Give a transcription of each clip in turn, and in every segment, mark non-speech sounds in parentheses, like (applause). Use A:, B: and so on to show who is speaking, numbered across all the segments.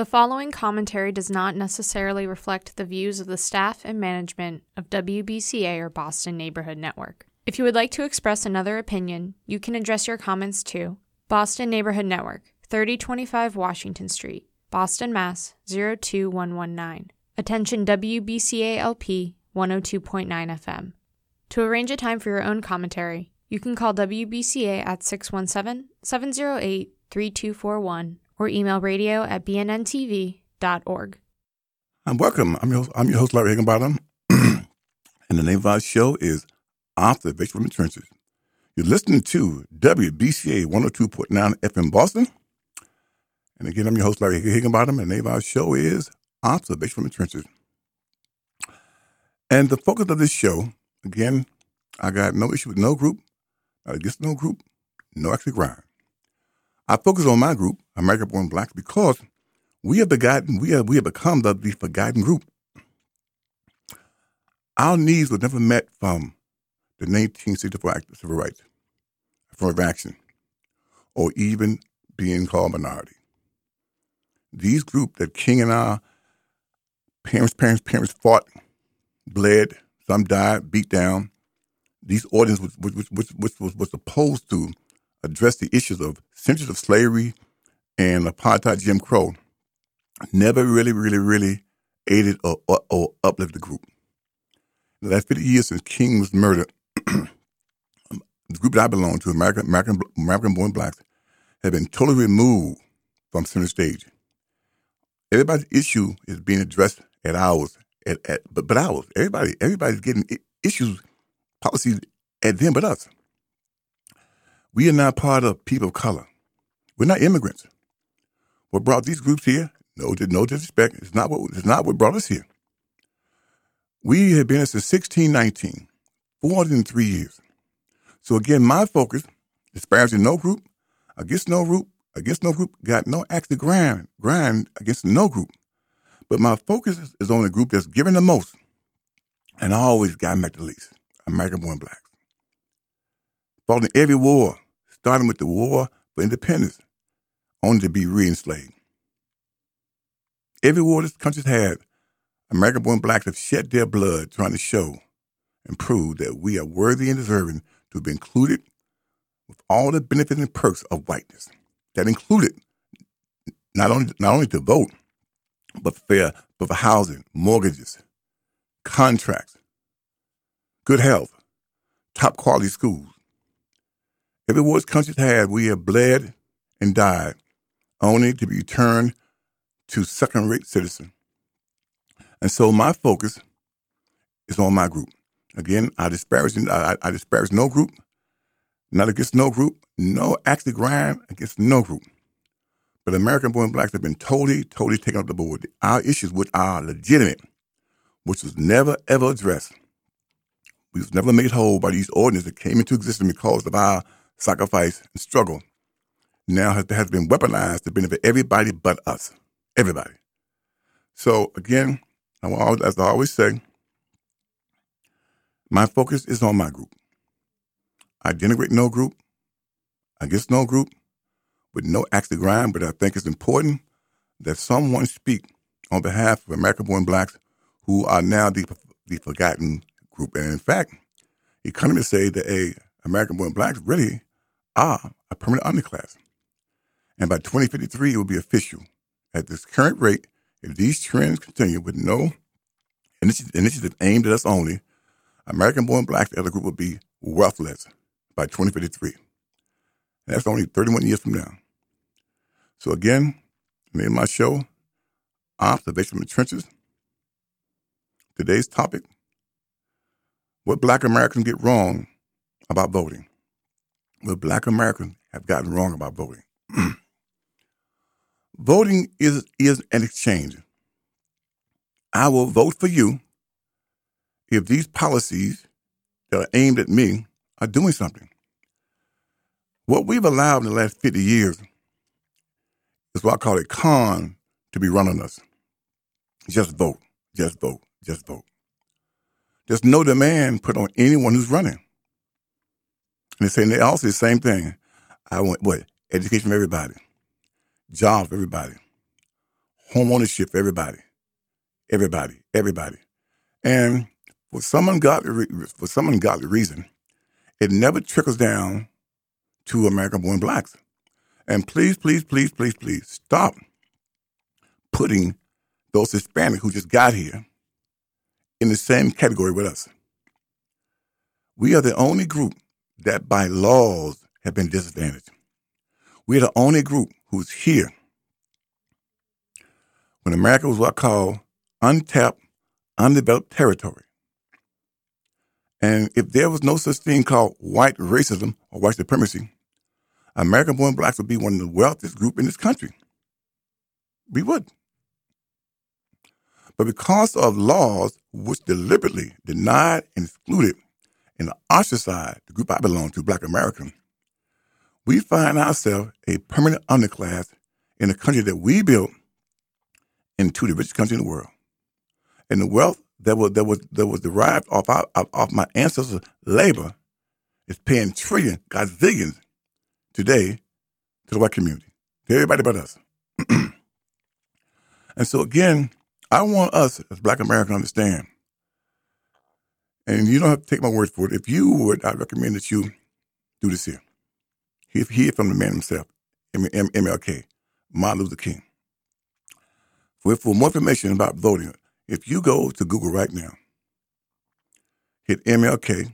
A: The following commentary does not necessarily reflect the views of the staff and management of WBCA or Boston Neighborhood Network. If you would like to express another opinion, you can address your comments to Boston Neighborhood Network, 3025 Washington Street, Boston, Mass. 02119. Attention WBCA LP 102.9 FM. To arrange a time for your own commentary, you can call WBCA at 617 708 3241 or email radio at bnntv.org.
B: And welcome. I'm your, I'm your host, Larry Higginbottom. (clears throat) and the name of our show is "Off the Observation from the Trenches. You're listening to WBCA 102.9 FM Boston. And again, I'm your host, Larry Higginbottom, and the name of our show is "Off the Observation from the Trenches. And the focus of this show, again, I got no issue with no group, against no group, no extra grind. I focus on my group, American Born Blacks, because we have begotten, we have we have become the, the forgotten group. Our needs were never met from the 1964 Act of Civil Rights, affirmative action, or even being called minority. These groups that King and our parents, parents, parents fought, bled, some died, beat down. These which, which was, was supposed to address the issues of centuries of slavery and apartheid Jim Crow, never really, really, really aided or, or, or uplifted the group. In the last 50 years since King was murdered, (clears throat) the group that I belong to, American, American, American born blacks, have been totally removed from center stage. Everybody's issue is being addressed at ours, at, at but, but ours. Everybody, everybody's getting issues, policies at them, but us. We are not part of people of color. We're not immigrants. What brought these groups here? No, no disrespect. It's not what it's not what brought us here. We have been here since 1619, 403 years. So again, my focus, disparaging no group, against no group, against no group, got no actually grind, grind against no group. But my focus is on the group that's given the most, and I always got back the least. American born blacks. Fought in every war, starting with the war for independence, only to be re-enslaved. Every war this country's had, American born blacks have shed their blood trying to show and prove that we are worthy and deserving to be included with all the benefits and perks of whiteness. That included not only not only to vote, but for but for housing, mortgages, contracts, good health, top quality schools. Every war this country's had, we have bled and died, only to be returned to second-rate citizens. And so my focus is on my group. Again, I disparage I, I disparage no group, not against no group, no actually grind against no group. But American born blacks have been totally, totally taken off the board. Our issues which are legitimate, which was never ever addressed. We was never made whole by these ordinances that came into existence because of our sacrifice and struggle. Now has, has been weaponized to benefit everybody but us. Everybody. So again, as I always say, my focus is on my group. I denigrate no group. I guess no group with no axe to grind, but I think it's important that someone speak on behalf of American born blacks who are now the, the forgotten group. And in fact, economists say that a American born blacks really are a permanent underclass. And by 2053, it will be official. At this current rate, if these trends continue with no initiative, aimed at us only, American born blacks as a group will be wealthless by 2053. And that's only 31 years from now. So again, name my show, Observation from the Trenches. Today's topic, what black Americans get wrong about voting. What black Americans have gotten wrong about voting. (clears throat) voting is, is an exchange. I will vote for you if these policies that are aimed at me are doing something. What we've allowed in the last 50 years is what I call a con to be running us. Just vote, just vote, just vote. There's no demand put on anyone who's running. And they say also say the same thing. I want what? Education for everybody, jobs for everybody, home ownership for everybody, everybody, everybody. And for some ungodly, for some ungodly reason, it never trickles down to American-born blacks. And please, please, please, please, please stop putting those Hispanic who just got here in the same category with us. We are the only group that by laws have been disadvantaged. We are the only group who's here when America was what I call untapped, undeveloped territory. And if there was no such thing called white racism or white supremacy, American born blacks would be one of the wealthiest group in this country. We would. But because of laws which deliberately denied and excluded and ostracized the group I belong to, Black American, we find ourselves a permanent underclass in a country that we built into the richest country in the world. And the wealth that was that was that was derived off our, off my ancestors' labor is paying trillions, gazillions today to the white community, to everybody but us. (clears throat) and so again, I want us as black Americans to understand, and you don't have to take my word for it. If you would, I recommend that you do this here. Hear, hear from the man himself, MLK, Martin Luther King. For, for more information about voting, if you go to Google right now, hit MLK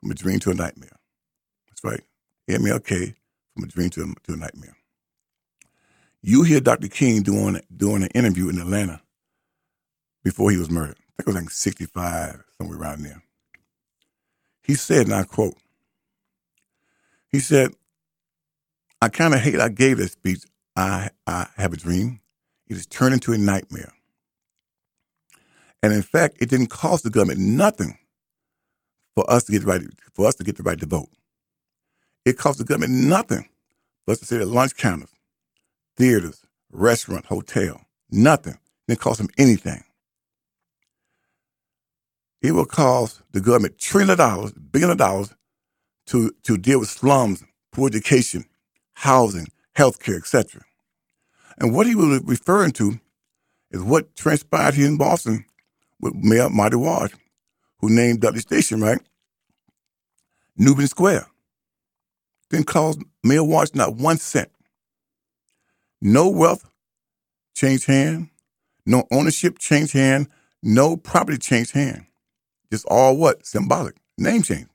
B: from a dream to a nightmare. That's right, MLK from a dream to a, to a nightmare. You hear Dr. King doing doing an interview in Atlanta before he was murdered. I think it was like 65, somewhere around there. He said, and I quote, he said, I kind of hate I gave that speech. I, I have a dream. It has turned into a nightmare. And in fact, it didn't cost the government nothing for us to get the right for us to get the right to vote. It cost the government nothing for us to sit at lunch counters, theaters, restaurant, hotel, nothing. It didn't cost them anything it will cost the government trillion dollars, billion dollars to, to deal with slums, poor education, housing, health care, etc. And what he was referring to is what transpired here in Boston with Mayor Marty Walsh, who named Dudley Station, right? Nubian Square. Didn't cost Mayor Walsh not one cent. No wealth changed hand, no ownership changed hand, no property changed hand. Just all what? Symbolic. Name change.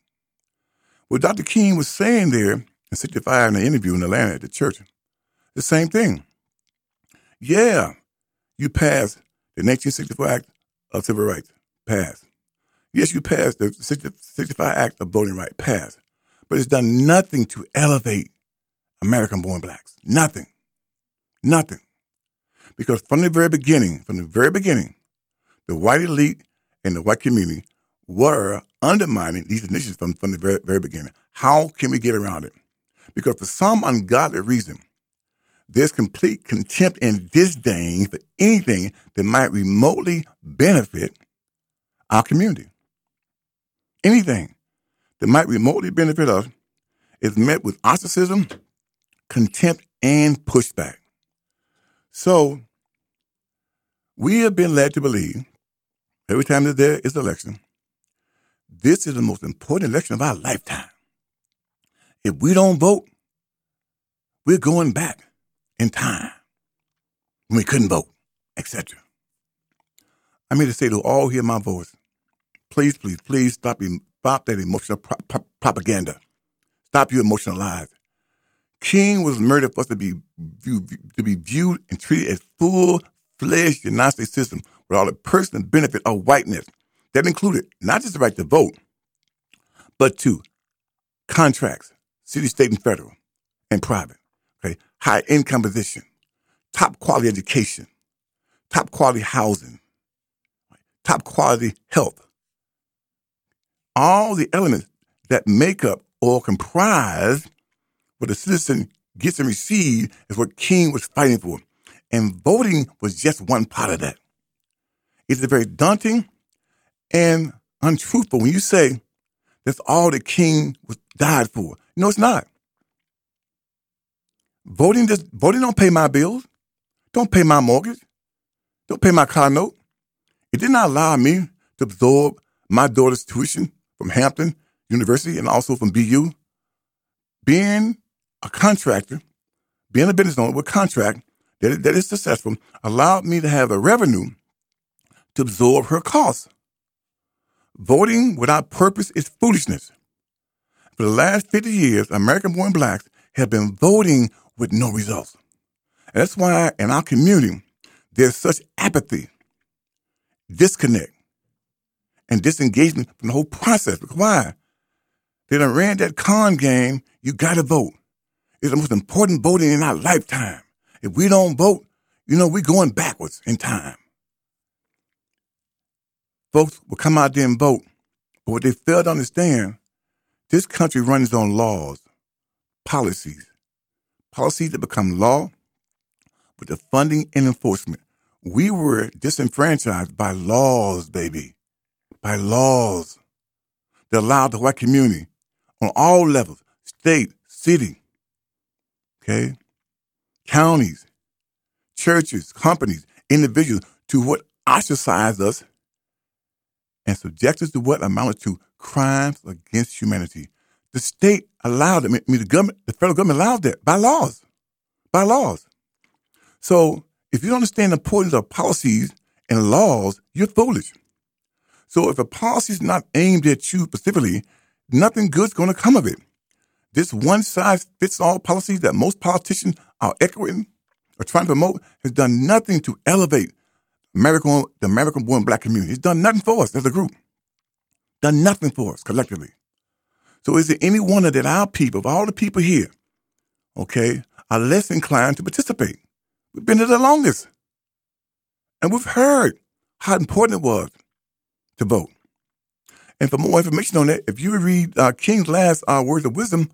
B: What Dr. King was saying there in 65 in the interview in Atlanta at the church, the same thing. Yeah, you passed the 1964 Act of Civil Rights. Passed. Yes, you passed the 65 Act of Voting Rights. Passed. But it's done nothing to elevate American born blacks. Nothing. Nothing. Because from the very beginning, from the very beginning, the white elite and the white community were undermining these initiatives from, from the very, very beginning. How can we get around it? Because for some ungodly reason, there's complete contempt and disdain for anything that might remotely benefit our community. Anything that might remotely benefit us is met with ostracism, contempt, and pushback. So, we have been led to believe every time that there is an election this is the most important election of our lifetime. If we don't vote, we're going back in time when we couldn't vote, etc. I'm here to say to all hear my voice, please, please, please stop, stop that emotional pro- pro- propaganda. Stop your emotional lies. King was murdered for us to be to be viewed and treated as full-fledged United States citizen with all the personal benefit of whiteness. That included not just the right to vote, but to contracts, city, state, and federal, and private. Okay, high income position, top quality education, top quality housing, top quality health. All the elements that make up or comprise what a citizen gets and receives is what King was fighting for. And voting was just one part of that. It's a very daunting and untruthful when you say that's all the king was died for. No, it's not. Voting just voting don't pay my bills. Don't pay my mortgage. Don't pay my car note. It did not allow me to absorb my daughter's tuition from Hampton University and also from BU. Being a contractor, being a business owner with contract that, that is successful, allowed me to have a revenue to absorb her costs. Voting without purpose is foolishness. For the last 50 years, American born blacks have been voting with no results. And that's why in our community, there's such apathy, disconnect, and disengagement from the whole process. Why? They done ran that con game, you gotta vote. It's the most important voting in our lifetime. If we don't vote, you know, we're going backwards in time. Folks will come out there and vote, but what they fail to understand, this country runs on laws, policies, policies that become law with the funding and enforcement. We were disenfranchised by laws, baby, by laws that allowed the white community on all levels, state, city, okay, counties, churches, companies, individuals to what ostracized us and subjected to what amounted to crimes against humanity. The state allowed it. I mean, the government, the federal government allowed that by laws, by laws. So if you don't understand the importance of policies and laws, you're foolish. So if a policy is not aimed at you specifically, nothing good's going to come of it. This one size fits all policy that most politicians are echoing or trying to promote has done nothing to elevate American, the American born black community. It's done nothing for us as a group. Done nothing for us collectively. So is there any wonder that our people, of all the people here, okay, are less inclined to participate? We've been here the longest. And we've heard how important it was to vote. And for more information on that, if you read uh, King's last uh, words of wisdom,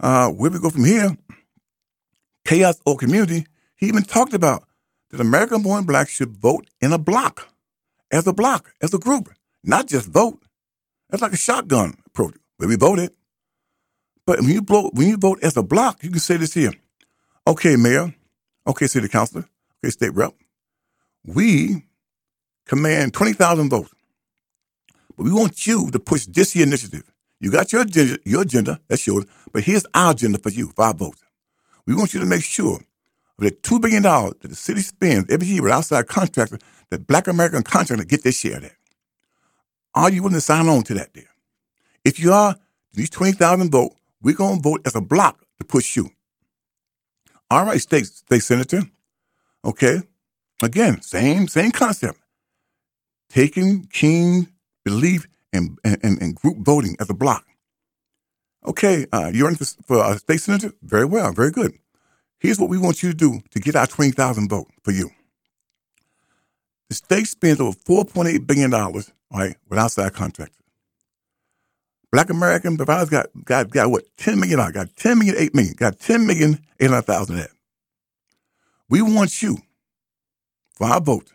B: uh, where we go from here, chaos or community, he even talked about that American born blacks should vote in a block, as a block, as a group, not just vote. That's like a shotgun approach, where we voted. But when you, vote, when you vote as a block, you can say this here. Okay, mayor. Okay, city councilor. Okay, state rep. We command 20,000 votes. But we want you to push this initiative. You got your agenda, your agenda, that's yours, but here's our agenda for you, five votes. We want you to make sure that $2 billion that the city spends every year with outside contractors, that black American contractors get their share of that. Are you willing to sign on to that there? If you are, these 20,000 vote, we're going to vote as a block to push you. All right, state, state senator. Okay. Again, same, same concept. Taking King belief in, in, in group voting as a block. Okay, uh, you're running for, for a state senator? Very well, very good. Here's what we want you to do to get our 20,000 vote for you. The state spends over $4.8 billion, right, with outside contractors. Black American providers got, got, got what, $10 million, got 10 million, 8 million, got 10 million, 800,000 of that. We want you, for our vote,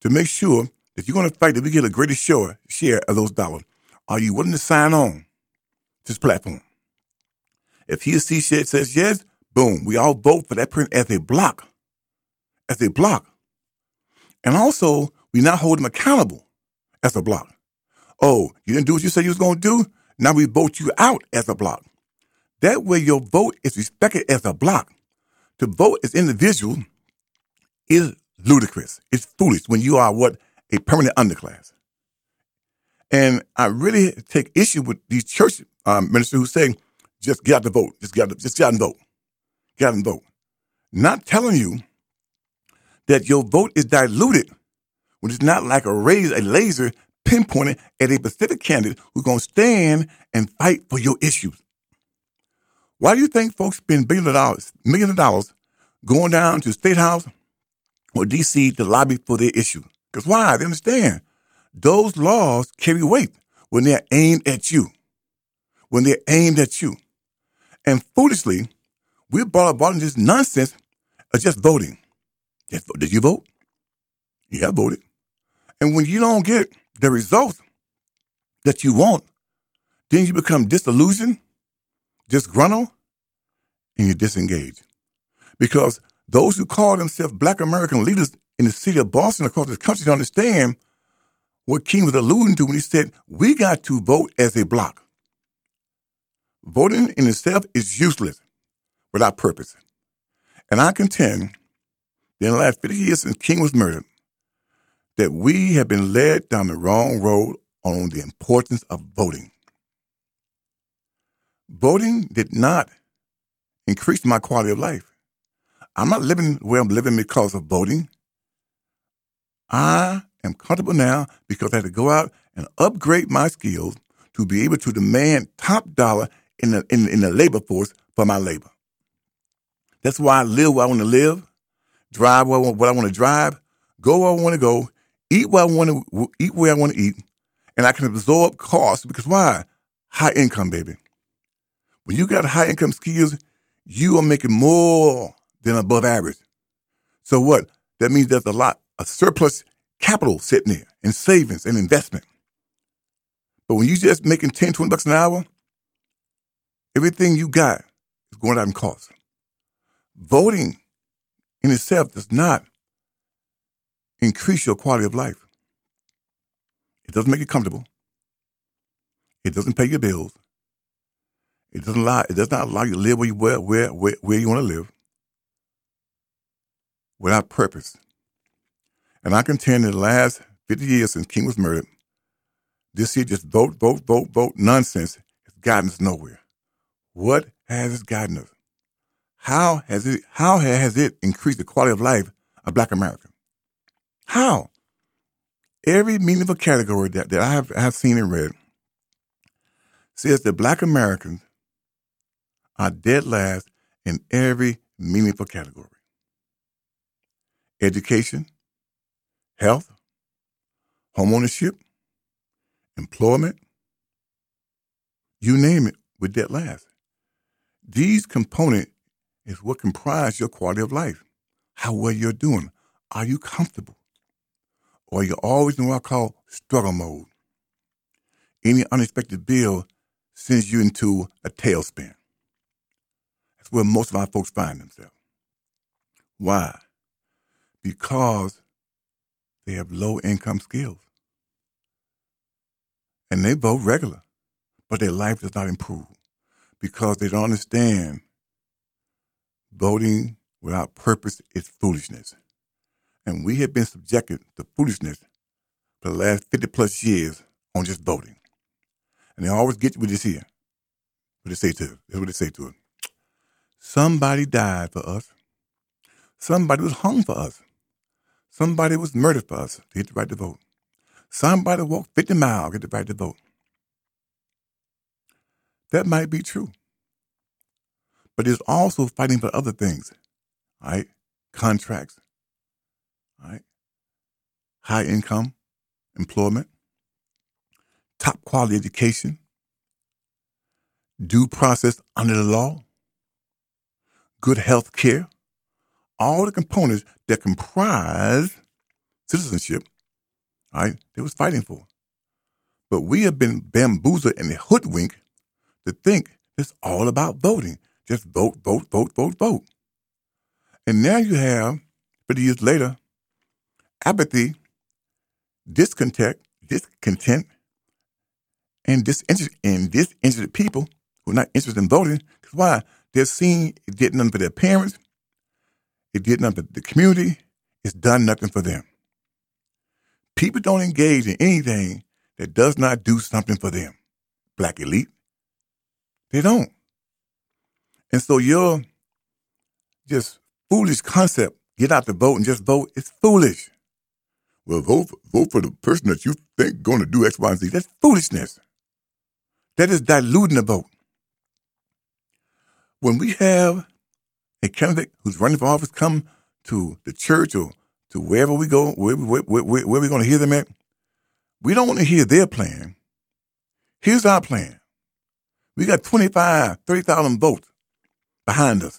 B: to make sure that you're going to fight that we get a greater share, share of those dollars. Are you willing to sign on to this platform? If he or she says yes, boom, we all vote for that person as a block, as a block. And also, we now hold them accountable as a block. Oh, you didn't do what you said you was going to do? Now we vote you out as a block. That way your vote is respected as a block. To vote as individual is ludicrous. It's foolish when you are what a permanent underclass. And I really take issue with these church um, ministers who say, just get out the vote, just get out, just get out and vote, out and vote. Not telling you that your vote is diluted when it's not like a razor, a laser pinpointed at a specific candidate who's going to stand and fight for your issues. Why do you think folks spend billions of dollars, millions of dollars going down to State House or D.C. to lobby for their issues? Because why? They understand those laws carry weight when they're aimed at you. When they're aimed at you. And foolishly, we're brought up on this nonsense of just voting. Did you vote? Yeah, I voted. And when you don't get the results that you want, then you become disillusioned, disgruntled, and you disengage. Because those who call themselves black American leaders in the city of Boston across the country to understand what King was alluding to when he said, we got to vote as a block. Voting in itself is useless without purpose. And I contend that in the last 50 years since King was murdered, that we have been led down the wrong road on the importance of voting. Voting did not increase my quality of life. I'm not living where I'm living because of voting. I am comfortable now because I had to go out and upgrade my skills to be able to demand top dollar in the, in, in the labor force for my labor. That's why I live where I want to live, drive where I want, what I want to drive, go where I want to go, eat where I want to eat where I want to eat, and I can absorb costs because why? High income, baby. When you got high income skills, you are making more than above average. So what? That means there's a lot, a surplus capital sitting there in savings and investment. But when you're just making 10, 20 bucks an hour, everything you got is going out in cost. Voting in itself does not increase your quality of life. It doesn't make you comfortable. It doesn't pay your bills. It doesn't allow, it does not allow you to live where you, where, where, where, where you want to live without purpose. And I contend in the last 50 years since King was murdered, this here just vote, vote, vote, vote nonsense has gotten us nowhere. What has it gotten us? How has it how has it increased the quality of life of black Americans? How? Every meaningful category that, that I have, I have seen and read says that black Americans are dead last in every meaningful category. Education, health, homeownership, employment, you name it, we're dead last. These components is what comprise your quality of life. How well you're doing. Are you comfortable? Or you always in what I call struggle mode? Any unexpected bill sends you into a tailspin. That's where most of our folks find themselves. Why? Because they have low income skills. And they vote regular, but their life does not improve because they don't understand voting without purpose is foolishness. And we have been subjected to foolishness for the last 50 plus years on just voting. And they always get with this here. What they say to it. That's what they say to it. Somebody died for us. Somebody was hung for us. Somebody was murdered for us to get the right to vote. Somebody walked 50 miles to get the right to vote. That might be true. But it's also fighting for other things, right? Contracts, right? High income, employment, top quality education, due process under the law, good health care, all the components that comprise citizenship, right? They was fighting for. But we have been bamboozled and hoodwinked to think it's all about voting. Just vote, vote, vote, vote, vote. And now you have, 50 years later, apathy, discontent, discontent, and disinterested, and disinterested people who are not interested in voting. Because why? They're seeing it did nothing for their parents, it did nothing for the community, it's done nothing for them. People don't engage in anything that does not do something for them. Black elite, they don't. And so your just foolish concept, get out the vote and just vote, it's foolish. Well, vote, vote for the person that you think going to do X, Y, and Z. That's foolishness. That is diluting the vote. When we have a candidate who's running for office come to the church or to wherever we go, where, where, where, where we're going to hear them at, we don't want to hear their plan. Here's our plan. We got 25, 30,000 votes behind us.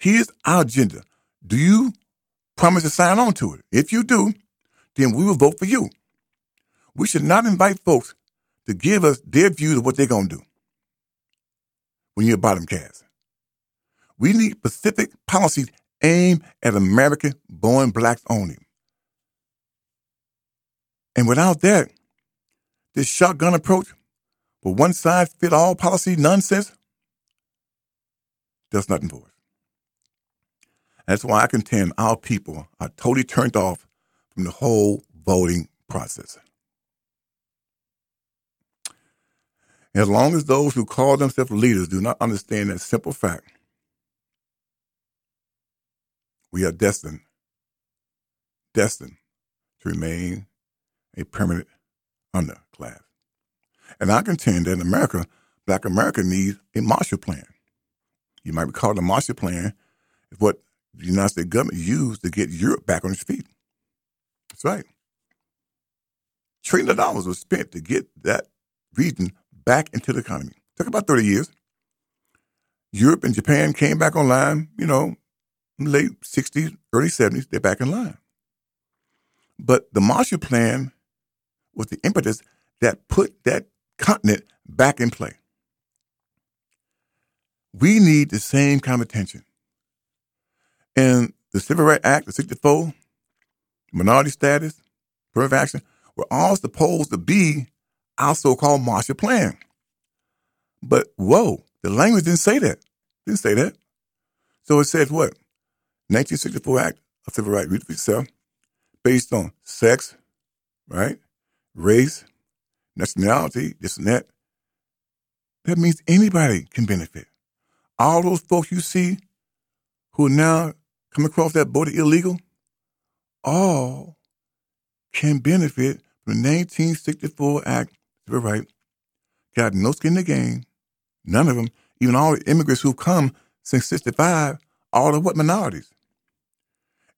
B: Here's our agenda. Do you promise to sign on to it? If you do, then we will vote for you. We should not invite folks to give us their views of what they're going to do when you're bottom caste. We need specific policies aimed at American born blacks only. And without that, this shotgun approach with one size fit all policy nonsense does nothing for us. That's why I contend our people are totally turned off from the whole voting process. As long as those who call themselves leaders do not understand that simple fact, we are destined, destined to remain a permanent underclass. And I contend that in America, black America needs a Marshall Plan. You might recall the Marshall Plan is what the United States government used to get Europe back on its feet. That's right. Trillions of dollars was spent to get that region back into the economy. Took about 30 years. Europe and Japan came back online, you know, late 60s, early 70s, they're back in line. But the Marshall Plan was the impetus that put that continent back in play. We need the same kind of attention. And the Civil Rights Act of 64, minority status, affirmative action, were all supposed to be our so-called Marshall Plan. But whoa, the language didn't say that. Didn't say that. So it says what? 1964 Act of Civil Rights reads itself based on sex, right? Race, nationality, this and that. That means anybody can benefit. All those folks you see who are now come across that border illegal, all can benefit from the 1964 Act Civil Right. Got no skin in the game. None of them, even all the immigrants who've come since 65, all of what minorities.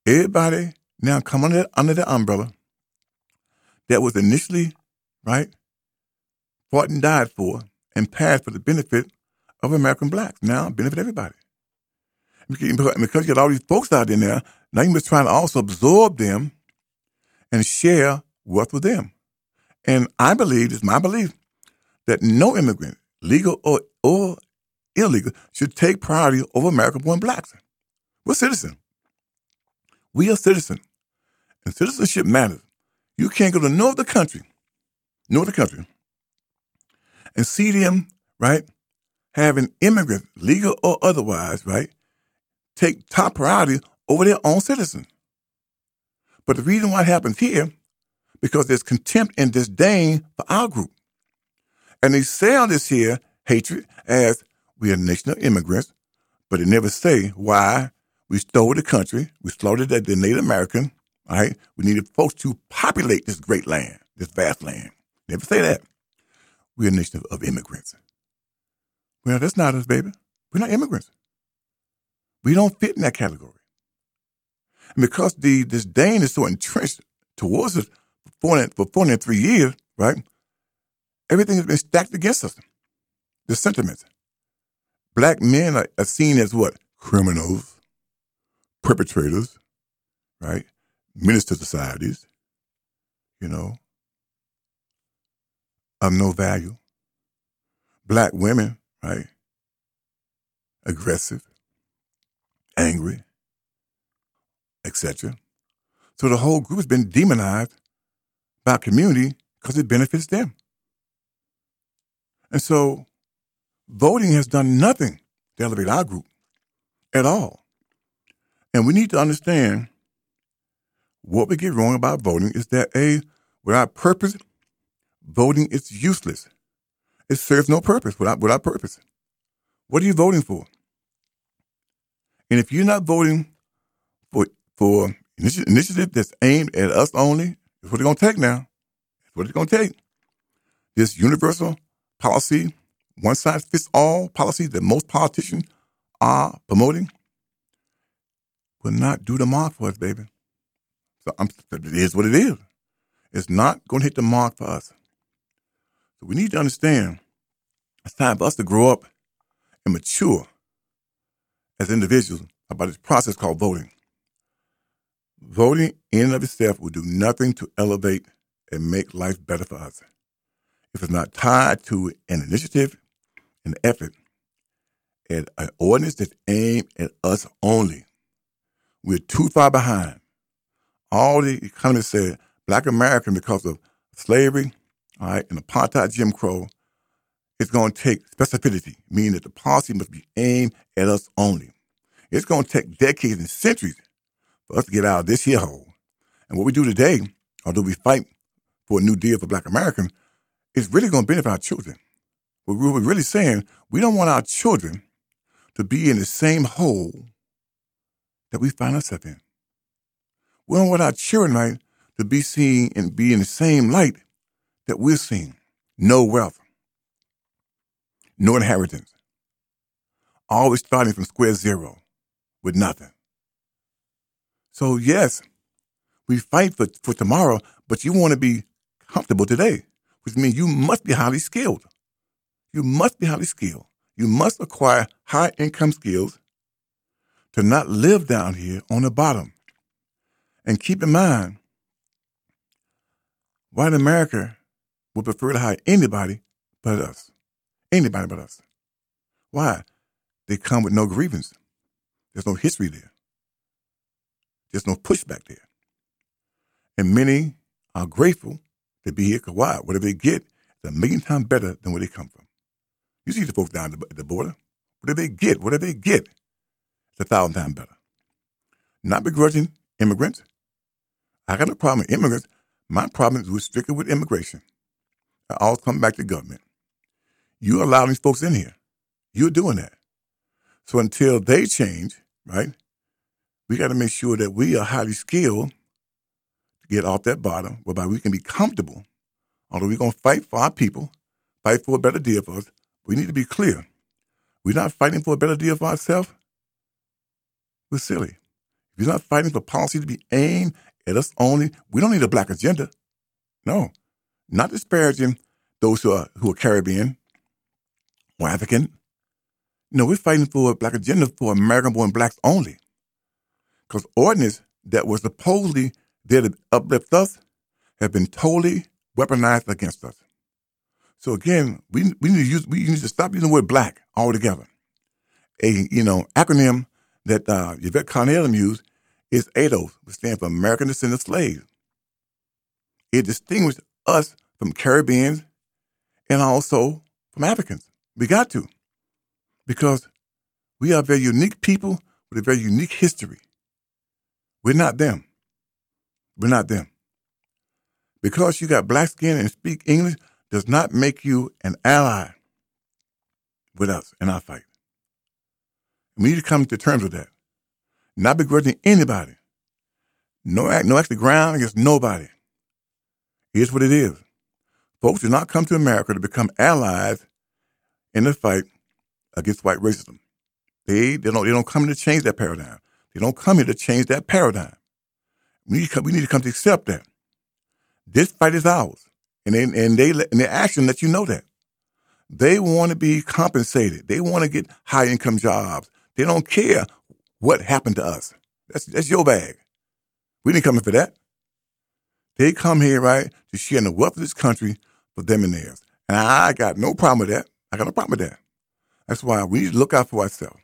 B: Everybody now come under, under the umbrella that was initially, right, fought and died for and passed for the benefit of American blacks. Now benefit everybody. Because you got all these folks out in there now you're trying to also absorb them and share wealth with them. And I believe, it's my belief, that no immigrant, legal or, or illegal, should take priority over American born blacks. We're citizens. We are citizens. And citizenship matters. You can't go to no other country, no other country, and see them, right, having immigrants, legal or otherwise, right, take top priority over their own citizens. But the reason why it happens here, because there's contempt and disdain for our group. And they sell this here hatred as we are a nation of immigrants, but they never say why we stole the country, we slaughtered the Native American, right? We needed folks to populate this great land, this vast land. Never say that. We're a nation of immigrants. Well, that's not us, baby. We're not immigrants. We don't fit in that category. And because the disdain is so entrenched towards us for 4, for 403 years, right? Everything has been stacked against us. The sentiments. Black men are, are seen as what? Criminals, perpetrators, right? Minister societies, you know, of no value. Black women, right? Aggressive, angry, etc. So the whole group has been demonized by community because it benefits them. And so voting has done nothing to elevate our group at all. And we need to understand what we get wrong about voting is that A, without purpose, voting is useless. It serves no purpose without, without purpose. What are you voting for? And if you're not voting for for initiative that's aimed at us only, it's what it's going to take now. It's what it's going to take. This universal policy, one size fits all policy that most politicians are promoting will not do the mark for us, baby. So I'm, it is what it is. It's not going to hit the mark for us. So we need to understand it's time for us to grow up and mature as individuals about this process called voting. Voting in and of itself will do nothing to elevate and make life better for us if it's not tied to an initiative, an effort, and an ordinance that's aimed at us only. we're too far behind. All the economists said black American, because of slavery, all right, and apartheid Jim Crow, it's going to take specificity, meaning that the policy must be aimed at us only. It's going to take decades and centuries for us to get out of this here hole. And what we do today, although we fight for a new deal for black Americans, is really going to benefit our children. What we're really saying, we don't want our children to be in the same hole that we find ourselves in. We don't want our children, right, to be seen and be in the same light that we're seeing. No wealth, no inheritance, always starting from square zero with nothing. So, yes, we fight for, for tomorrow, but you want to be comfortable today, which means you must be highly skilled. You must be highly skilled. You must acquire high income skills to not live down here on the bottom. And keep in mind, white America would prefer to hire anybody but us. Anybody but us. Why? They come with no grievance. There's no history there. There's no pushback there. And many are grateful to be here because why? Whatever they get is a million times better than where they come from. You see the folks down at the border. Whatever they get, whatever they get, it's a thousand times better. Not begrudging immigrants. I got no problem with immigrants. My problem is strictly with immigration. Always come back to government. You allow these folks in here. You're doing that. So until they change, right, we got to make sure that we are highly skilled to get off that bottom, whereby we can be comfortable. Although we're going to fight for our people, fight for a better deal for us, we need to be clear. We're not fighting for a better deal for ourselves. We're silly. If you're not fighting for policy to be aimed at us only, we don't need a black agenda. No, not disparaging those who are who are Caribbean or African. No, we're fighting for a black agenda for American-born blacks only. Because ordinance that was supposedly there to uplift us have been totally weaponized against us. So again, we we need to use we need to stop using the word black altogether. A you know acronym that uh, Yvette Carnell used is ADOS, which stands for American Descendant Slaves. It distinguished us from Caribbeans and also from Africans. We got to, because we are very unique people with a very unique history. We're not them. We're not them. Because you got black skin and speak English does not make you an ally with us in our fight. We need to come to terms with that. Not begrudging anybody. No no extra ground against nobody. Here's what it is. Folks do not come to America to become allies in the fight against white racism. They, they, don't, they don't come here to change that paradigm. They don't come here to change that paradigm. We need, to come, we need to come to accept that. This fight is ours. And they, and they, and their action let you know that. They want to be compensated. They want to get high income jobs. They don't care what happened to us. That's, that's your bag. We didn't come in for that. They come here, right, to share in the wealth of this country for them and theirs. And I got no problem with that. I got no problem with that. That's why we need to look out for ourselves.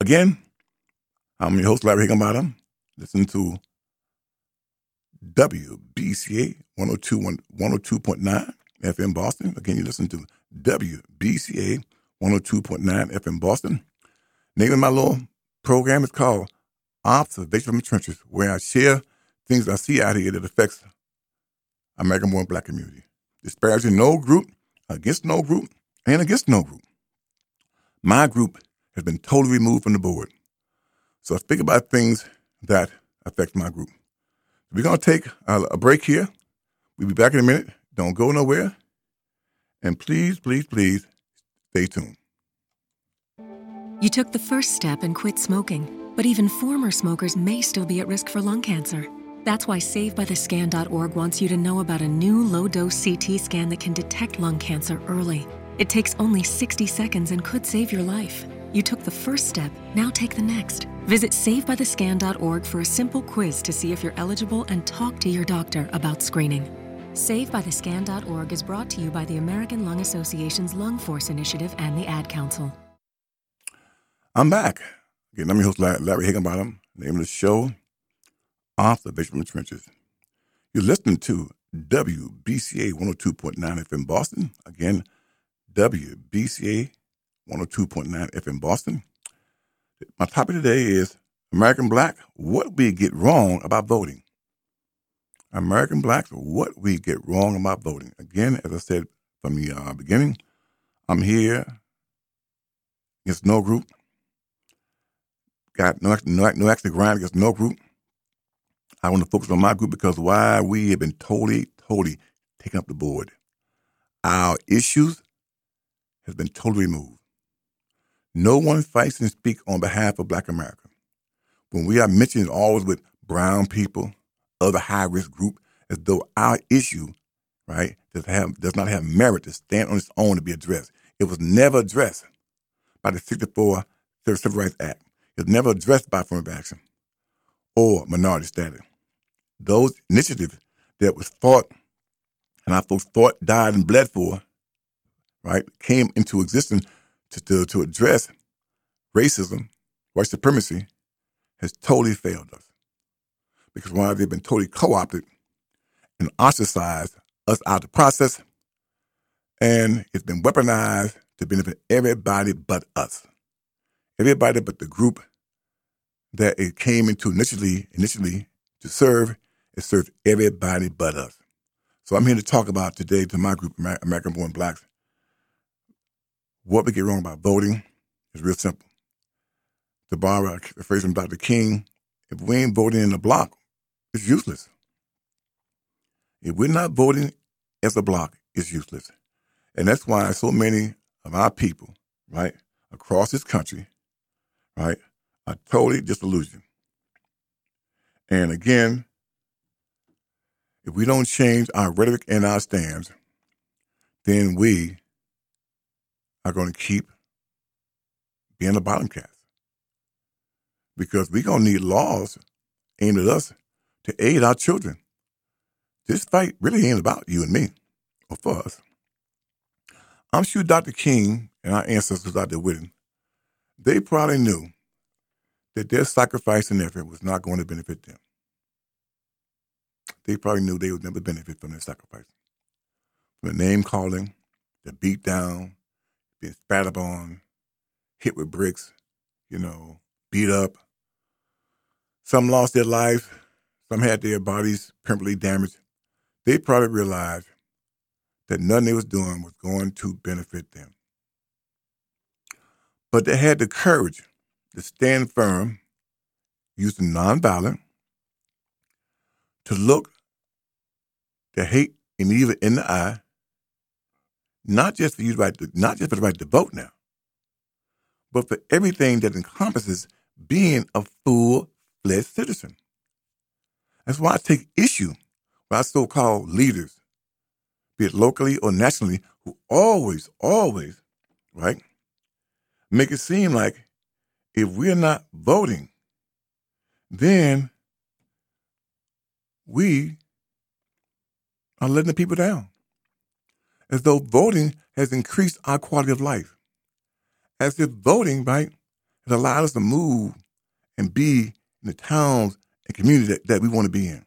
B: Again, I'm your host, Larry Higginbottom. Listen to WBCA 102.9 FM Boston. Again, you listen to WBCA 102.9 FM Boston. Name of my little program is called Observation from the Trenches, where I share things I see out here that affects American born black community. Disparaging no group, against no group, and against no group. My group has been totally removed from the board. So I speak about things that affect my group. We're going to take a break here. We'll be back in a minute. Don't go nowhere. And please, please, please stay tuned.
C: You took the first step and quit smoking, but even former smokers may still be at risk for lung cancer. That's why SavedByTheScan.org wants you to know about a new low dose CT scan that can detect lung cancer early. It takes only 60 seconds and could save your life. You took the first step, now take the next. Visit SavedByTheScan.org for a simple quiz to see if you're eligible and talk to your doctor about screening. SavedByTheScan.org is brought to you by the American Lung Association's Lung Force Initiative and the Ad Council.
B: I'm back. Again, I'm your host, Larry Higginbottom. Name of the show, Observation from the Trenches. You're listening to WBCA 102.9 FM Boston. Again, WBCA 102.9 FM Boston. My topic today is American Black, what we get wrong about voting. American blacks, what we get wrong about voting. Again, as I said from the uh, beginning, I'm here against no group. Got no, no, no actually grind against no group. I want to focus on my group because why we have been totally, totally taken up the board. Our issues has been totally removed. No one fights and speaks on behalf of Black America. When we are mentioned always with brown people, other high risk group, as though our issue, right, does have does not have merit to stand on its own to be addressed. It was never addressed by the 64 Civil Rights Act. It was never addressed by affirmative action or minority status. Those initiatives that was fought and our folks fought, died, and bled for, right, came into existence to, to, to address racism, white supremacy, has totally failed us. Because while they've been totally co opted and ostracized us out of the process, and it's been weaponized to benefit everybody but us. Everybody but the group that it came into initially initially to serve, it served everybody but us. So I'm here to talk about today to my group, American Born Blacks, what we get wrong about voting is real simple. To borrow a phrase from Dr. King, if we ain't voting in the block, it's useless. If we're not voting as a block, it's useless. And that's why so many of our people, right, across this country, right, are totally disillusioned. And again, if we don't change our rhetoric and our stands, then we are going to keep being the bottom caste. Because we're going to need laws aimed at us to aid our children. This fight really ain't about you and me or for us. I'm sure Dr. King and our ancestors out there with him, they probably knew that their sacrifice and effort was not going to benefit them. They probably knew they would never benefit from their sacrifice. From the name calling, the beat down, being spat upon, hit with bricks, you know, beat up. Some lost their life. Some had their bodies permanently damaged. They probably realized that nothing they was doing was going to benefit them. But they had the courage to stand firm, using nonviolence, to look the hate and evil in the eye, not just for you right to, not just for the right to vote now, but for everything that encompasses being a full-fledged citizen. That's why I take issue with our so-called leaders, be it locally or nationally, who always, always, right, make it seem like if we're not voting, then we are letting the people down as though voting has increased our quality of life. As if voting, right, has allowed us to move and be in the towns and communities that, that we want to be in.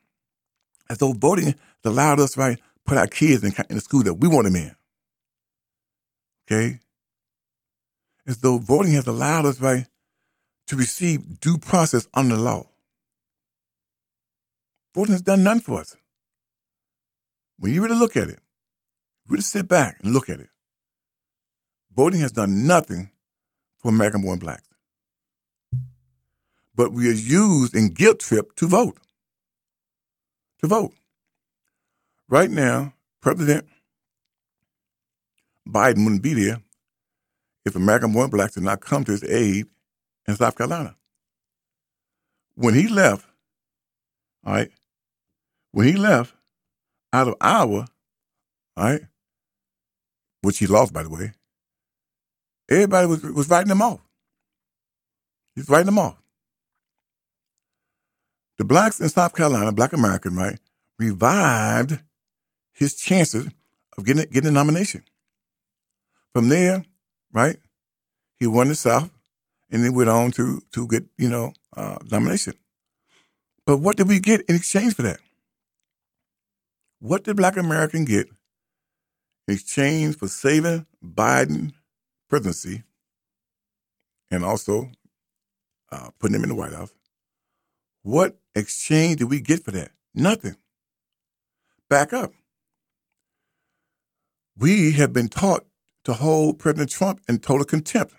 B: As though voting has allowed us, right, put our kids in, in the school that we want them in. Okay? As though voting has allowed us, right, to receive due process under the law. Voting has done nothing for us. When you really look at it, really sit back and look at it. Voting has done nothing for American born blacks. But we are used in guilt trip to vote. To vote. Right now, President Biden wouldn't be there if American born blacks did not come to his aid in South Carolina. When he left, all right, when he left out of Iowa, right, which he lost, by the way, everybody was, was writing him off. He's writing them off. The blacks in South Carolina, black American, right, revived his chances of getting, getting a nomination. From there, right, he won the South and then went on to, to get, you know, uh, nomination But what did we get in exchange for that? What did black American get in exchange for saving Biden presidency and also uh, putting him in the White House? What exchange did we get for that? Nothing. Back up. We have been taught to hold President Trump in total contempt.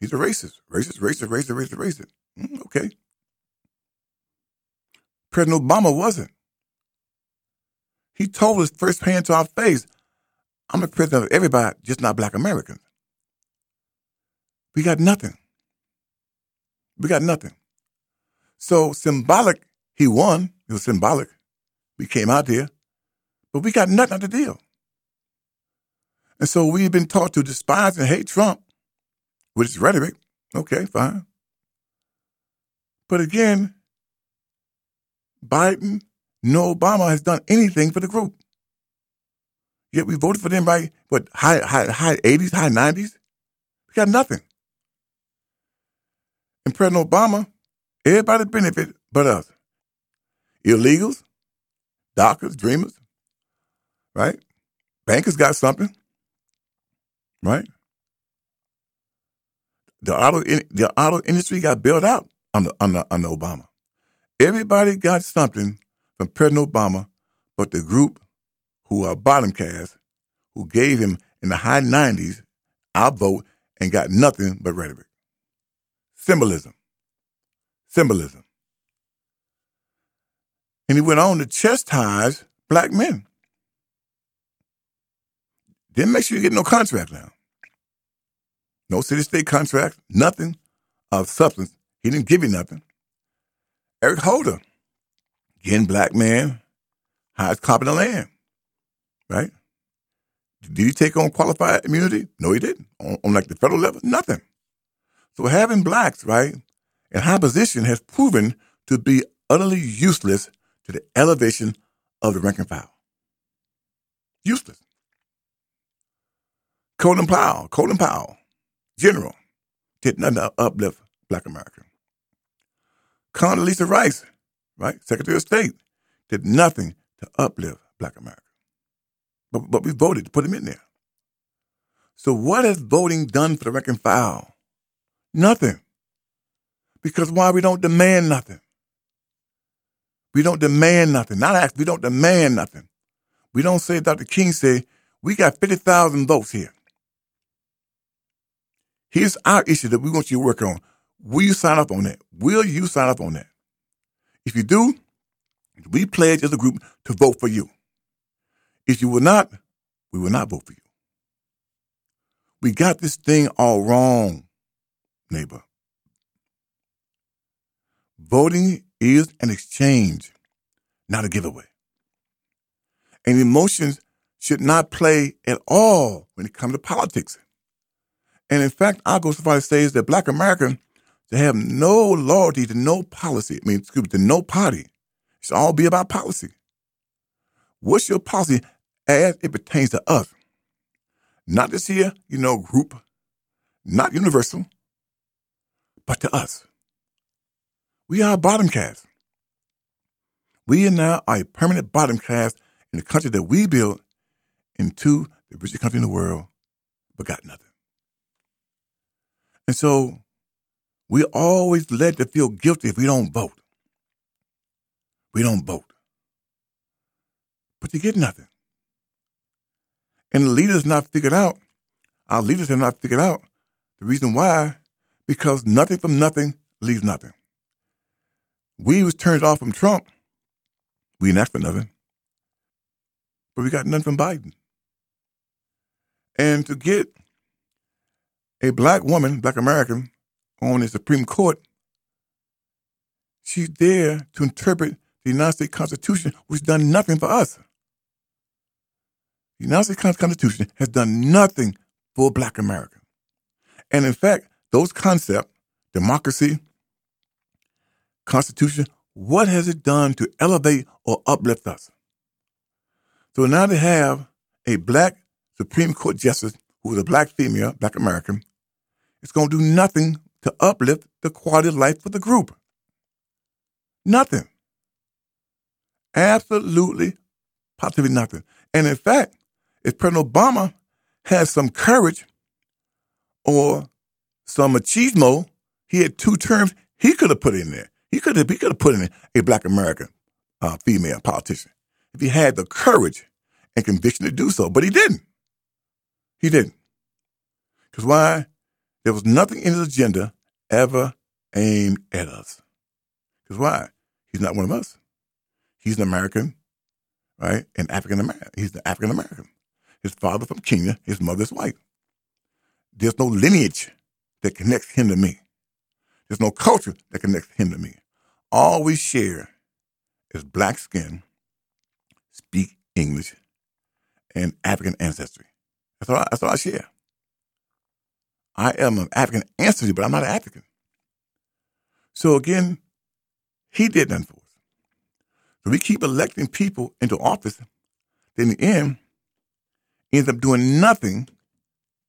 B: He's a racist, racist, racist, racist, racist, racist. Mm, okay. President Obama wasn't. He told us firsthand to our face, I'm the president of everybody, just not black Americans. We got nothing. We got nothing. So symbolic, he won. It was symbolic. We came out there, but we got nothing out of the deal. And so we've been taught to despise and hate Trump with his rhetoric. Okay, fine. But again, Biden, no Obama has done anything for the group. Yet we voted for them by what high high high 80s, high 90s. We got nothing. And President Obama, everybody benefit but us. Illegals, doctors, dreamers, right? Bankers got something right? The auto the auto industry got built out under under under Obama. Everybody got something from President Obama, but the group who are bottom caste, who gave him in the high '90s our vote and got nothing but rhetoric, symbolism, symbolism. And he went on to chastise black men. Didn't make sure you get no contract now. No city state contract, nothing of substance. He didn't give you nothing. Eric Holder, again, black man, highest cop in the land, right? Did he take on qualified immunity? No, he didn't. On, on like the federal level, nothing. So having blacks, right, in high position has proven to be utterly useless to the elevation of the rank and file. Useless. Colin Powell, Colin Powell, general, did nothing to uplift black America. Condoleezza Rice, right, Secretary of State, did nothing to uplift black America. But, but we voted to put him in there. So what has voting done for the file? Nothing. Because why we don't demand nothing? We don't demand nothing. Not ask, we don't demand nothing. We don't say, Dr. King said, we got 50,000 votes here. Here's our issue that we want you to work on. Will you sign up on that? Will you sign up on that? If you do, we pledge as a group to vote for you. If you will not, we will not vote for you. We got this thing all wrong, neighbor. Voting is an exchange, not a giveaway. And emotions should not play at all when it comes to politics. And in fact, I'll go so far as to say that black Americans to have no loyalty to no policy, I mean, excuse me, to no party. It should all be about policy. What's your policy as it pertains to us? Not this here, you know, group, not universal, but to us. We are a bottom caste. We are now a permanent bottom caste in the country that we built into the richest country in the world, but got nothing. And so we always led to feel guilty if we don't vote. We don't vote. But you get nothing. And the leaders not figured out, our leaders have not figured out the reason why, because nothing from nothing leaves nothing. We was turned off from Trump. We didn't ask for nothing. But we got nothing from Biden. And to get a black woman, black American, on the Supreme Court, she's there to interpret the United States Constitution, which has done nothing for us. The United States Constitution has done nothing for black America. And in fact, those concepts, democracy, Constitution, what has it done to elevate or uplift us? So now they have a black Supreme Court justice who is a black female, black American, it's going to do nothing to uplift the quality of life for the group. Nothing. Absolutely, positively nothing. And in fact, if President Obama had some courage or some machismo, he had two terms he could have put in there. He could have he could have put in a black American uh, female politician if he had the courage and conviction to do so, but he didn't. He didn't. Because why? There was nothing in his agenda ever aim at us. Because why? He's not one of us. He's an American, right? An African American. He's an African American. His father from Kenya, his mother's white. There's no lineage that connects him to me. There's no culture that connects him to me. All we share is black skin, speak English, and African ancestry. That's all, I, that's all I share. I am an African ancestry, but I'm not an African. So again, he did nothing for us. So we keep electing people into office. Then in the end, ends up doing nothing,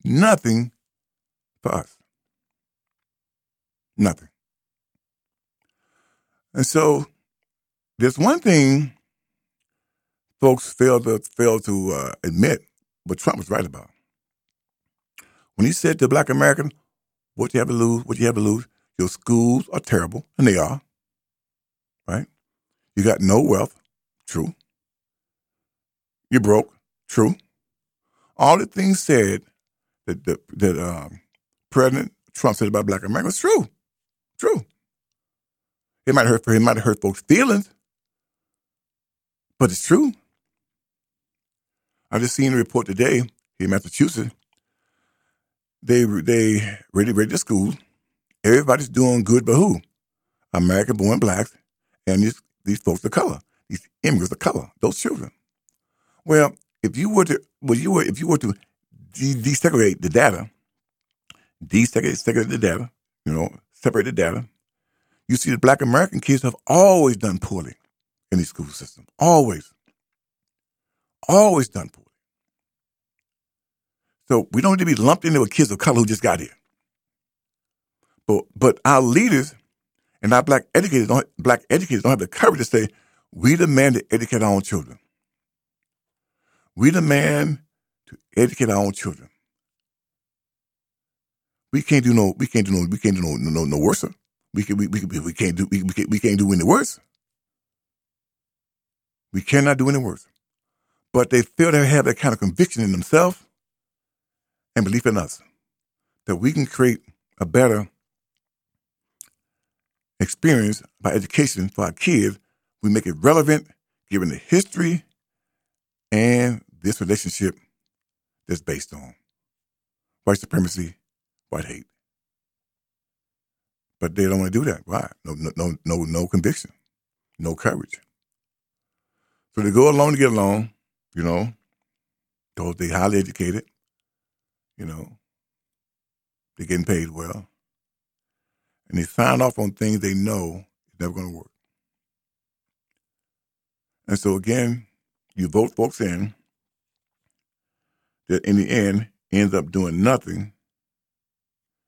B: nothing for us. Nothing. And so there's one thing folks fail to fail to uh, admit but Trump was right about. When he said to black Americans, what you have to lose, what you have to lose, your schools are terrible, and they are. Right? You got no wealth, true. You're broke, true. All the things said that that, that um, President Trump said about black Americans, true. True. It might hurt for him, might hurt folks' feelings, but it's true. I just seen a report today in Massachusetts. They they ready ready to school. Everybody's doing good, but who? American born blacks and these these folks of color, these immigrants of color, those children. Well, if you were to well you were if you were to de- desegregate the data, desegregate segregate the data, you know, separate the data, you see the black American kids have always done poorly in the school system. Always. Always done poorly. So we don't need to be lumped into with kids of color who just got here. But but our leaders and our black educators don't black educators don't have the courage to say, we demand to educate our own children. We demand to educate our own children. We can't do no we can't do no we can't do no no no worse. We can we, we, we can't do we, we, can't, we can't do any worse. We cannot do any worse. But they feel they have that kind of conviction in themselves and belief in us that we can create a better experience by education for our kids. We make it relevant, given the history and this relationship that's based on white supremacy, white hate. But they don't want to do that. Why? No, no, no, no, no conviction, no courage. So they go along to get along, you know, because they highly educated, you know, they're getting paid well. And they sign off on things they know is never going to work. And so again, you vote folks in that in the end ends up doing nothing,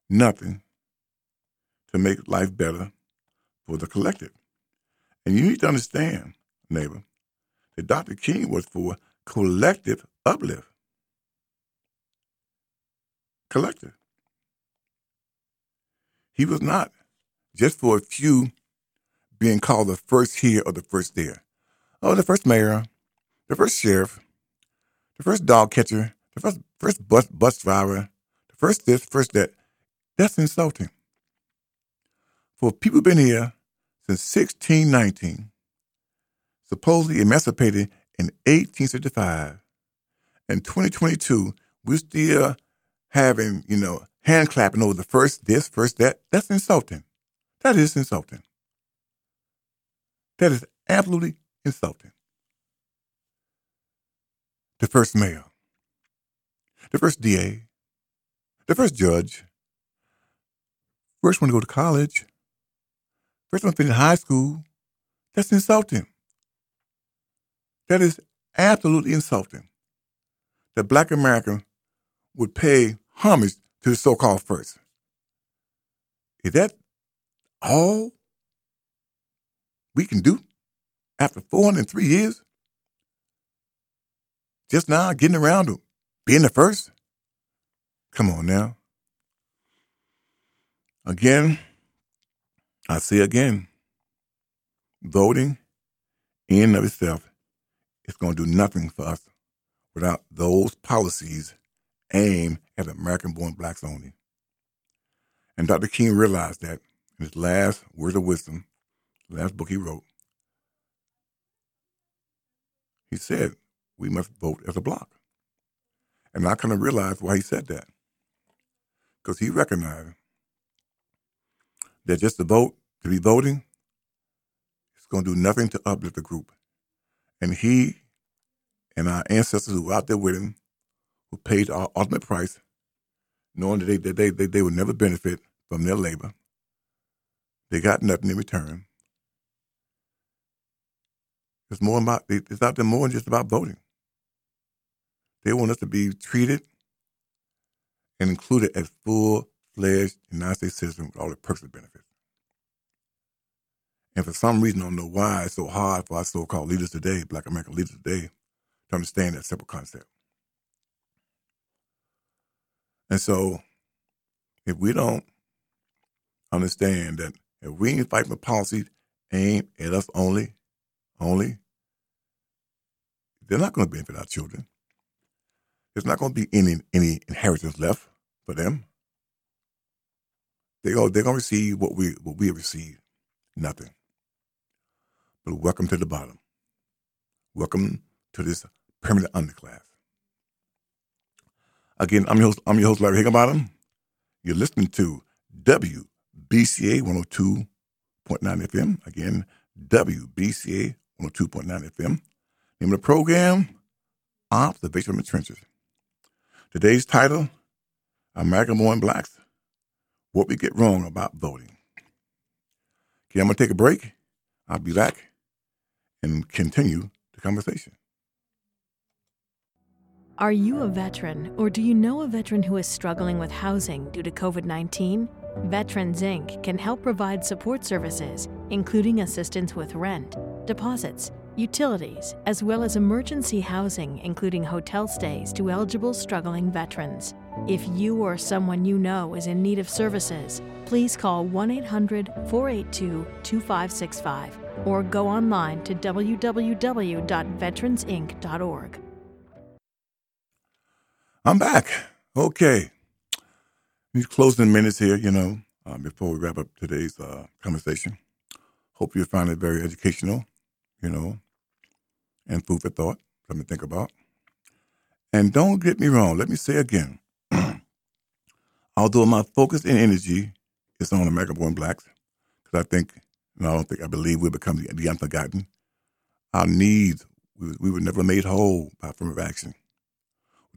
B: nothing to make life better for the collective. And you need to understand, neighbor, that Dr. King was for collective uplift. Collective. He was not just for a few being called the first here or the first there. Oh, the first mayor, the first sheriff, the first dog catcher, the first first bus bus driver, the first this, first that. That's insulting. For people been here since 1619, supposedly emancipated in 1865, in 2022, we're still having, you know, hand clapping over the first this, first that. That's insulting. That is insulting. That is absolutely insulting. The first mayor, the first DA, the first judge, first one to go to college, first one to finish high school. That's insulting. That is absolutely insulting. That black American would pay homage to the so-called first. Is that all we can do after 403 years? Just now getting around to being the first? Come on now. Again, I say again, voting in and of itself is going to do nothing for us without those policies aimed at American born blacks only. And Dr. King realized that in his last words of wisdom, last book he wrote. He said, we must vote as a block. And I kind of realized why he said that. Because he recognized that just to vote, to be voting, it's going to do nothing to uplift the group. And he and our ancestors who were out there with him, who paid our ultimate price, knowing that they, that they, they, they would never benefit from their labor, they got nothing in return. It's more about it's out there more than just about voting. They want us to be treated and included as full fledged United States citizens with all the perks and benefits. And for some reason, I don't know why it's so hard for our so called leaders today, black American leaders today, to understand that simple concept. And so, if we don't understand that if we ain't fighting for policies aimed at us only, only, they're not going to benefit our children. There's not going to be any any inheritance left for them. They go, they're going to receive what we what we have received, nothing. But welcome to the bottom. Welcome to this permanent underclass. Again, I'm your host, I'm your host Larry Higginbottom. You're listening to WBCA 102.9 FM. Again, WBCA 102.9 FM. Name of the program, Observation from the Trenches. Today's title, American Born Blacks, What We Get Wrong About Voting. Okay, I'm going to take a break. I'll be back and continue the conversation.
D: Are you a veteran or do you know a veteran who is struggling with housing due to COVID 19? Veterans Inc. can help provide support services, including assistance with rent, deposits, utilities, as well as emergency housing, including hotel stays to eligible struggling veterans. If you or someone you know is in need of services, please call 1 800 482 2565 or go online to www.veteransinc.org.
B: I'm back. Okay. These closing minutes here, you know, uh, before we wrap up today's uh, conversation. Hope you found it very educational, you know, and food for thought, something to think about. And don't get me wrong, let me say again, (clears throat) although my focus and energy is on American born blacks, because I think, and I don't think, I believe we'll become the, the unforgotten, our needs, we, we were never made whole by affirmative action.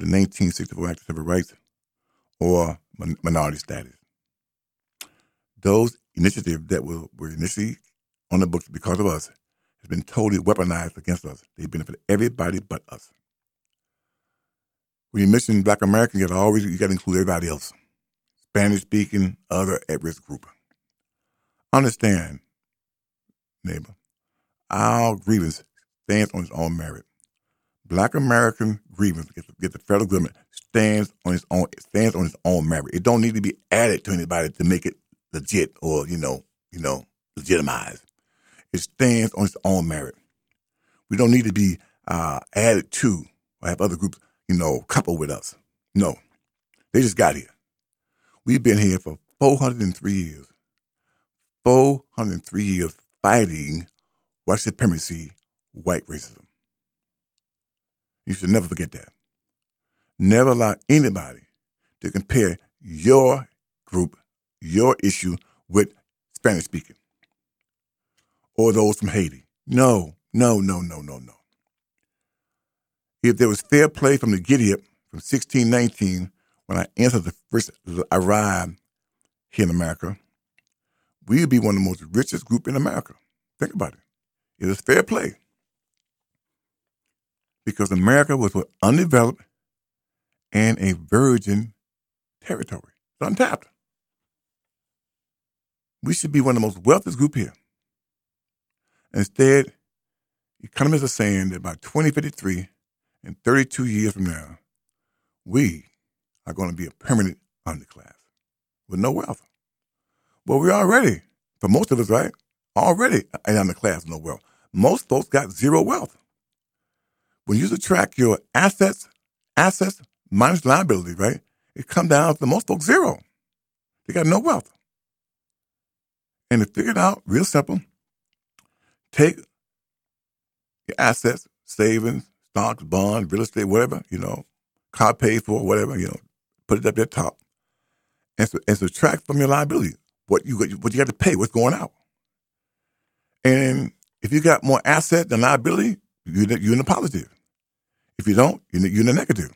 B: The 1964 Act of Civil Rights or minority status. Those initiatives that were, were initially on the books because of us has been totally weaponized against us. They benefit everybody but us. When you mention black American, you gotta always you gotta include everybody else. Spanish speaking, other at risk group. Understand, neighbor, our grievance stands on its own merit. Black American grievance get the federal government stands on its own stands on its own merit. It don't need to be added to anybody to make it legit or you know you know legitimized. It stands on its own merit. We don't need to be uh, added to or have other groups, you know, couple with us. No, they just got here. We've been here for 403 years. 403 years fighting white supremacy, white racism. You should never forget that. Never allow anybody to compare your group, your issue with Spanish speaking or those from Haiti. No, no, no, no, no, no. If there was fair play from the giddy up from 1619, when I entered the first arrived here in America, we would be one of the most richest group in America. Think about it. It is fair play. Because America was undeveloped and a virgin territory. It's untapped. We should be one of the most wealthiest group here. Instead, economists are saying that by 2053 and 32 years from now, we are going to be a permanent underclass with no wealth. Well, we're already, for most of us, right? Already an underclass, with no wealth. Most folks got zero wealth. When you subtract your assets, assets minus liability, right? It comes down to most folks zero. They got no wealth. And to figure it out, real simple, take your assets, savings, stocks, bonds, real estate, whatever, you know, car paid for, whatever, you know, put it up there top, and, and subtract from your liability what you what you got to pay, what's going out. And if you got more asset than liability, you're, you're in the positive. If you don't, you're in the negative.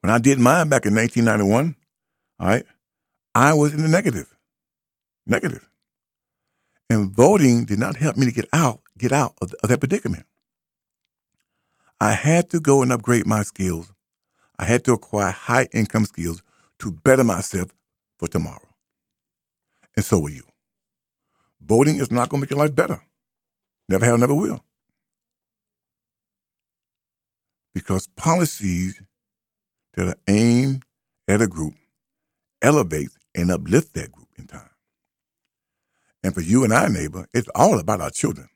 B: When I did mine back in 1991, all right, I was in the negative. Negative. And voting did not help me to get out, get out of, of that predicament. I had to go and upgrade my skills. I had to acquire high income skills to better myself for tomorrow. And so will you. Voting is not going to make your life better. Never have, never will. Because policies that are aimed at a group elevate and uplift that group in time. And for you and our neighbor, it's all about our children.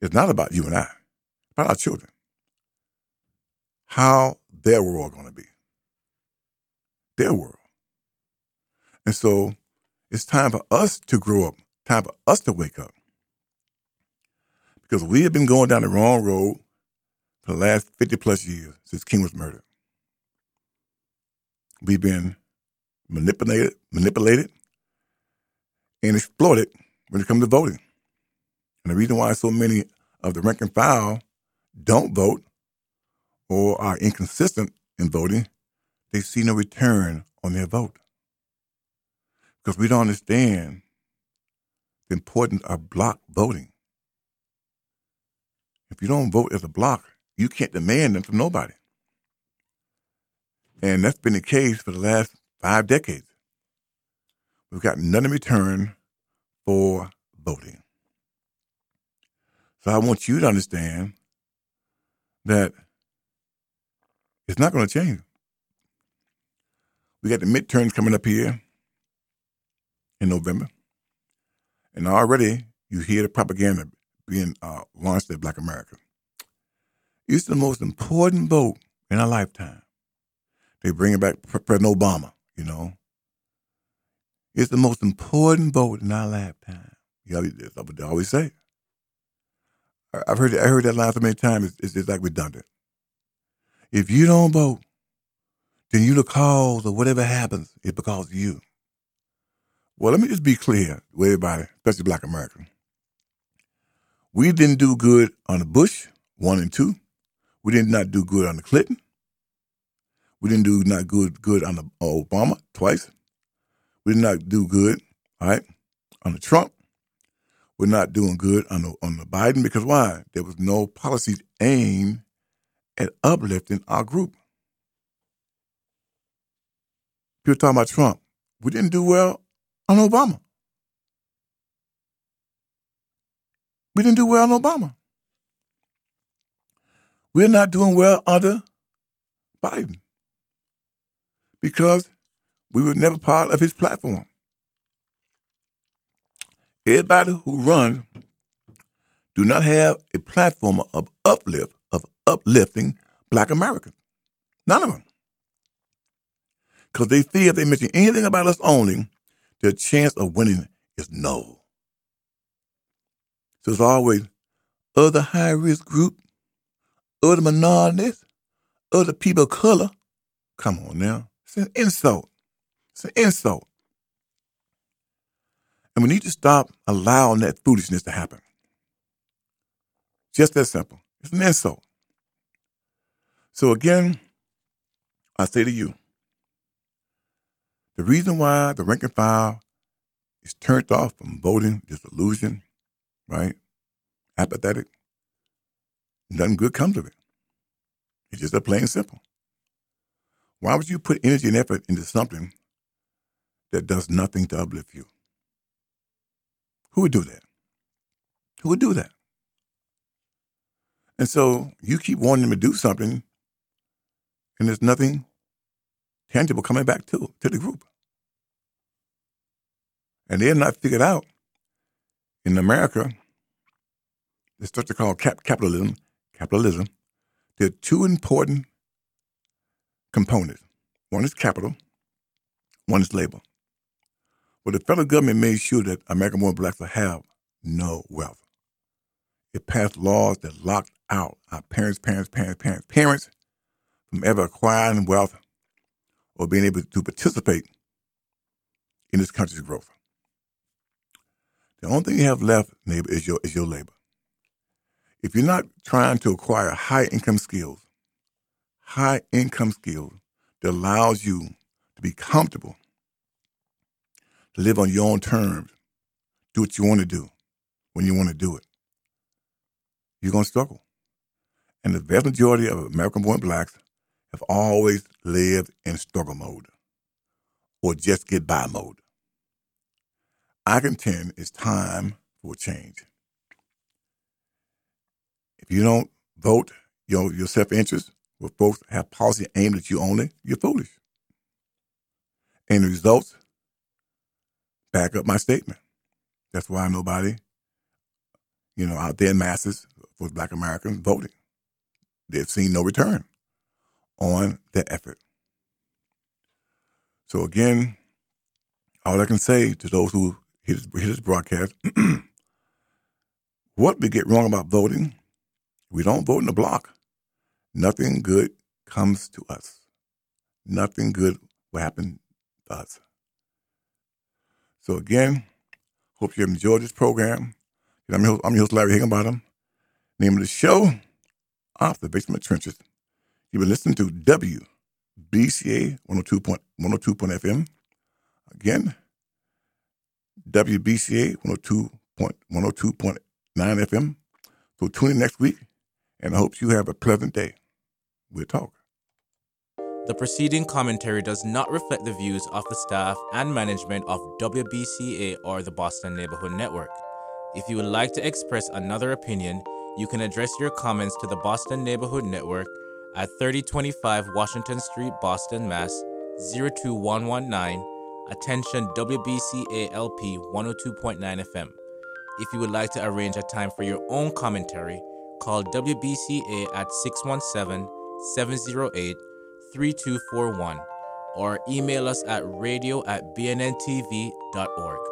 B: It's not about you and I, it's about our children. How their world going to be. Their world. And so it's time for us to grow up, time for us to wake up. Because we have been going down the wrong road for the last 50 plus years since King was murdered. We've been manipulated, manipulated, and exploited when it comes to voting. And the reason why so many of the rank and file don't vote or are inconsistent in voting, they see no return on their vote. Because we don't understand the importance of block voting. If you don't vote as a block, you can't demand them from nobody. And that's been the case for the last five decades. We've got none in return for voting. So I want you to understand that it's not going to change. We got the midterms coming up here in November. And already you hear the propaganda being uh, launched at Black America. It's the most important vote in our lifetime. They bring it back President Obama, you know. It's the most important vote in our lifetime. You know, that's what they always say. I've heard I heard that line so many times. It's, it's like redundant. If you don't vote, then you the cause of whatever happens is because of you. Well, let me just be clear with everybody, especially Black America. We didn't do good on the Bush one and two. We did not do good on the Clinton. We didn't do not good good on the uh, Obama twice. We did not do good, all right, on the Trump. We're not doing good on the on the Biden because why? There was no policies aimed at uplifting our group. People talking about Trump. We didn't do well on Obama. We didn't do well on Obama. We're not doing well under Biden because we were never part of his platform. Everybody who runs do not have a platform of uplift, of uplifting black Americans. None of them. Because they feel if they mention anything about us only, their chance of winning is no. So it's always other high risk group, other minorities, other people of color. Come on now. It's an insult. It's an insult. And we need to stop allowing that foolishness to happen. Just that simple. It's an insult. So again, I say to you, the reason why the rank and file is turned off from voting, disillusioned, right? Apathetic, nothing good comes of it. It's just a plain simple. Why would you put energy and effort into something that does nothing to uplift you? Who would do that? Who would do that? And so you keep wanting them to do something, and there's nothing tangible coming back to, to the group. And they're not figured out in America, there's such a called cap- capitalism. Capitalism. There are two important components. One is capital, one is labor. Well, the federal government made sure that American born blacks will have no wealth. It passed laws that locked out our parents, parents, parents, parents, parents from ever acquiring wealth or being able to participate in this country's growth. The only thing you have left, neighbor, is your is your labor. If you're not trying to acquire high income skills, high income skills that allows you to be comfortable, to live on your own terms, do what you want to do when you want to do it, you're going to struggle. And the vast majority of American born blacks have always lived in struggle mode or just get by mode. I contend it's time for change. If you don't vote your, your self interest, with folks have policy aimed at you only, you're foolish. And the results back up my statement. That's why nobody, you know, out there in masses for black Americans voting. They've seen no return on their effort. So again, all I can say to those who hear this broadcast, (clears throat) what we get wrong about voting, we don't vote in the block nothing good comes to us. Nothing good will happen to us. So again, hope you enjoyed this program. I'm your, I'm your host, Larry Higginbottom. Name of the show, Observation from the Trenches. You've been listening to WBCA 102.102 FM. Again, WBCA 102.102.9 FM. So tune in next week, and I hope you have a pleasant day. We'll talk.
E: The preceding commentary does not reflect the views of the staff and management of WBCA or the Boston Neighborhood Network. If you would like to express another opinion, you can address your comments to the Boston Neighborhood Network at 3025 Washington Street, Boston, Mass. 02119. Attention WBCA LP 102.9 FM. If you would like to arrange a time for your own commentary, call WBCA at 617 708 3241 or email us at radio at bnntv.org.